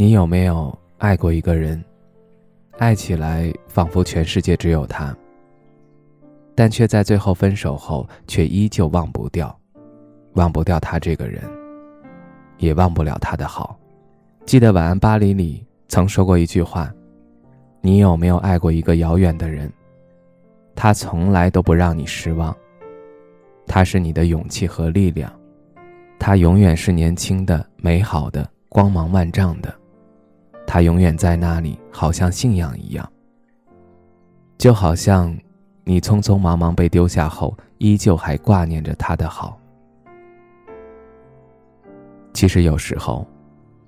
你有没有爱过一个人？爱起来仿佛全世界只有他，但却在最后分手后，却依旧忘不掉，忘不掉他这个人，也忘不了他的好。记得《晚安巴黎》里曾说过一句话：“你有没有爱过一个遥远的人？他从来都不让你失望，他是你的勇气和力量，他永远是年轻的、美好的、光芒万丈的。”他永远在那里，好像信仰一样。就好像，你匆匆忙忙被丢下后，依旧还挂念着他的好。其实有时候，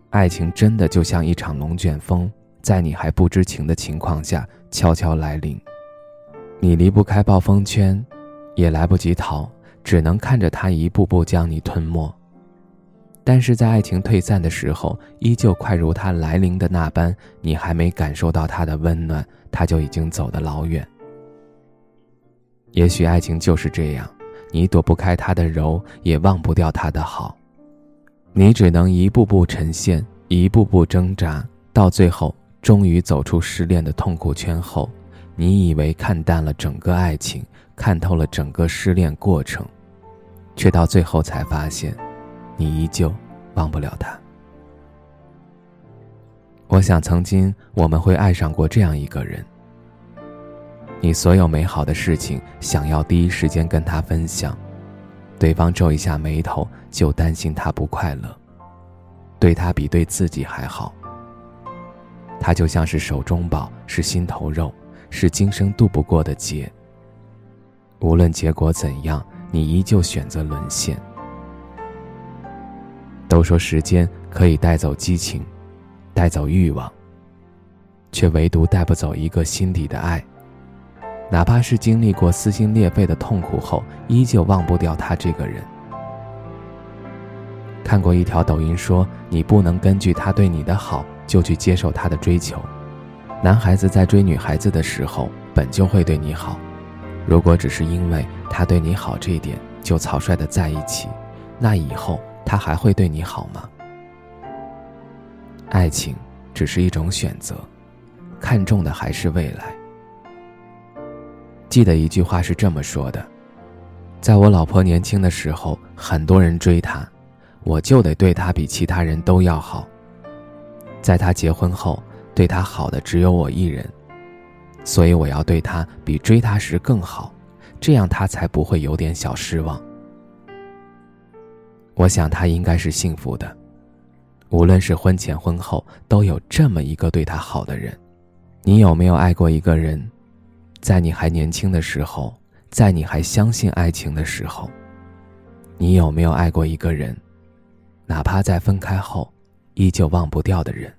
爱情真的就像一场龙卷风，在你还不知情的情况下悄悄来临。你离不开暴风圈，也来不及逃，只能看着它一步步将你吞没。但是在爱情退散的时候，依旧快如它来临的那般，你还没感受到它的温暖，它就已经走得老远。也许爱情就是这样，你躲不开它的柔，也忘不掉它的好，你只能一步步沉陷，一步步挣扎，到最后终于走出失恋的痛苦圈后，你以为看淡了整个爱情，看透了整个失恋过程，却到最后才发现。你依旧忘不了他。我想，曾经我们会爱上过这样一个人。你所有美好的事情，想要第一时间跟他分享，对方皱一下眉头，就担心他不快乐，对他比对自己还好。他就像是手中宝，是心头肉，是今生渡不过的劫。无论结果怎样，你依旧选择沦陷。都说时间可以带走激情，带走欲望，却唯独带不走一个心底的爱。哪怕是经历过撕心裂肺的痛苦后，依旧忘不掉他这个人。看过一条抖音说：“你不能根据他对你的好就去接受他的追求。男孩子在追女孩子的时候，本就会对你好。如果只是因为他对你好这一点就草率的在一起，那以后……”他还会对你好吗？爱情只是一种选择，看重的还是未来。记得一句话是这么说的：在我老婆年轻的时候，很多人追她，我就得对她比其他人都要好。在她结婚后，对她好的只有我一人，所以我要对她比追她时更好，这样她才不会有点小失望。我想他应该是幸福的，无论是婚前婚后，都有这么一个对他好的人。你有没有爱过一个人？在你还年轻的时候，在你还相信爱情的时候，你有没有爱过一个人？哪怕在分开后，依旧忘不掉的人。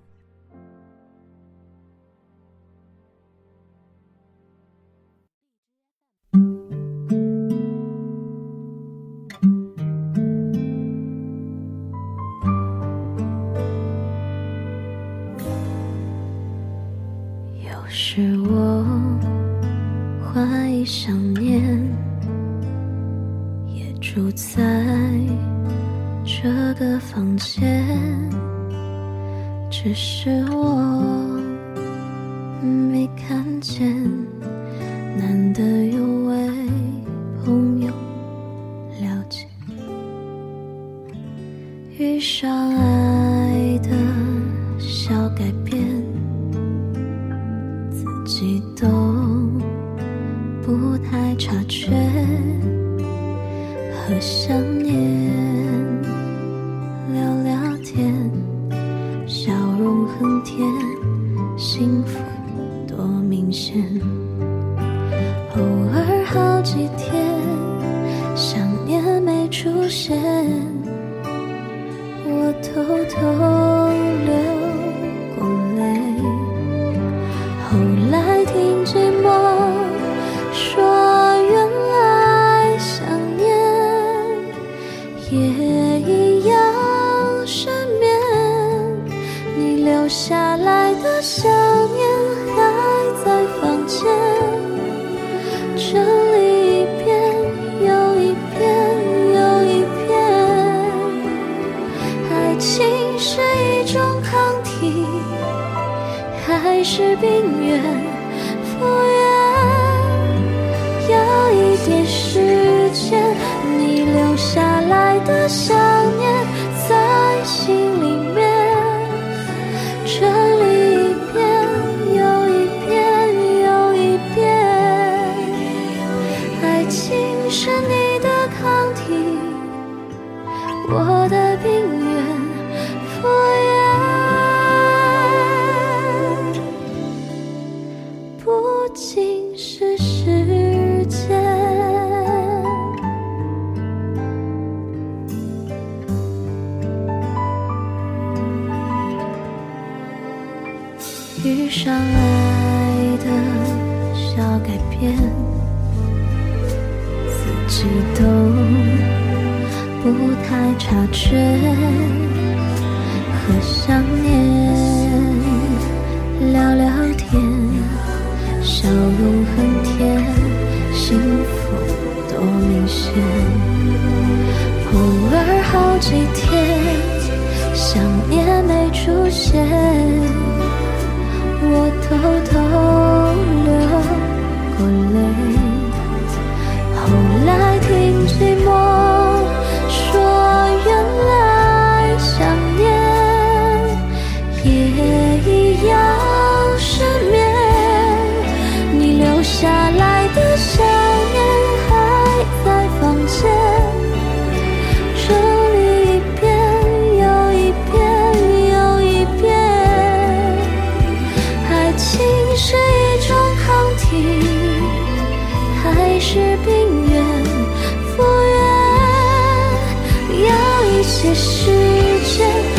是我怀疑想念，也住在这个房间，只是我没看不太察觉和想念，聊聊天，笑容很甜，幸福多明显。偶尔好几天，想念没出现，我偷偷。复原。有一点时间，你留下来的想念在心里面。整理一遍又一遍又一遍，爱情是你的抗体，我的上爱的小改变，自己都不太察觉，和想念聊聊天，笑容很甜，幸福多明显。偶尔好几天，想念没出现。我偷偷流过泪后来听寂寞这世间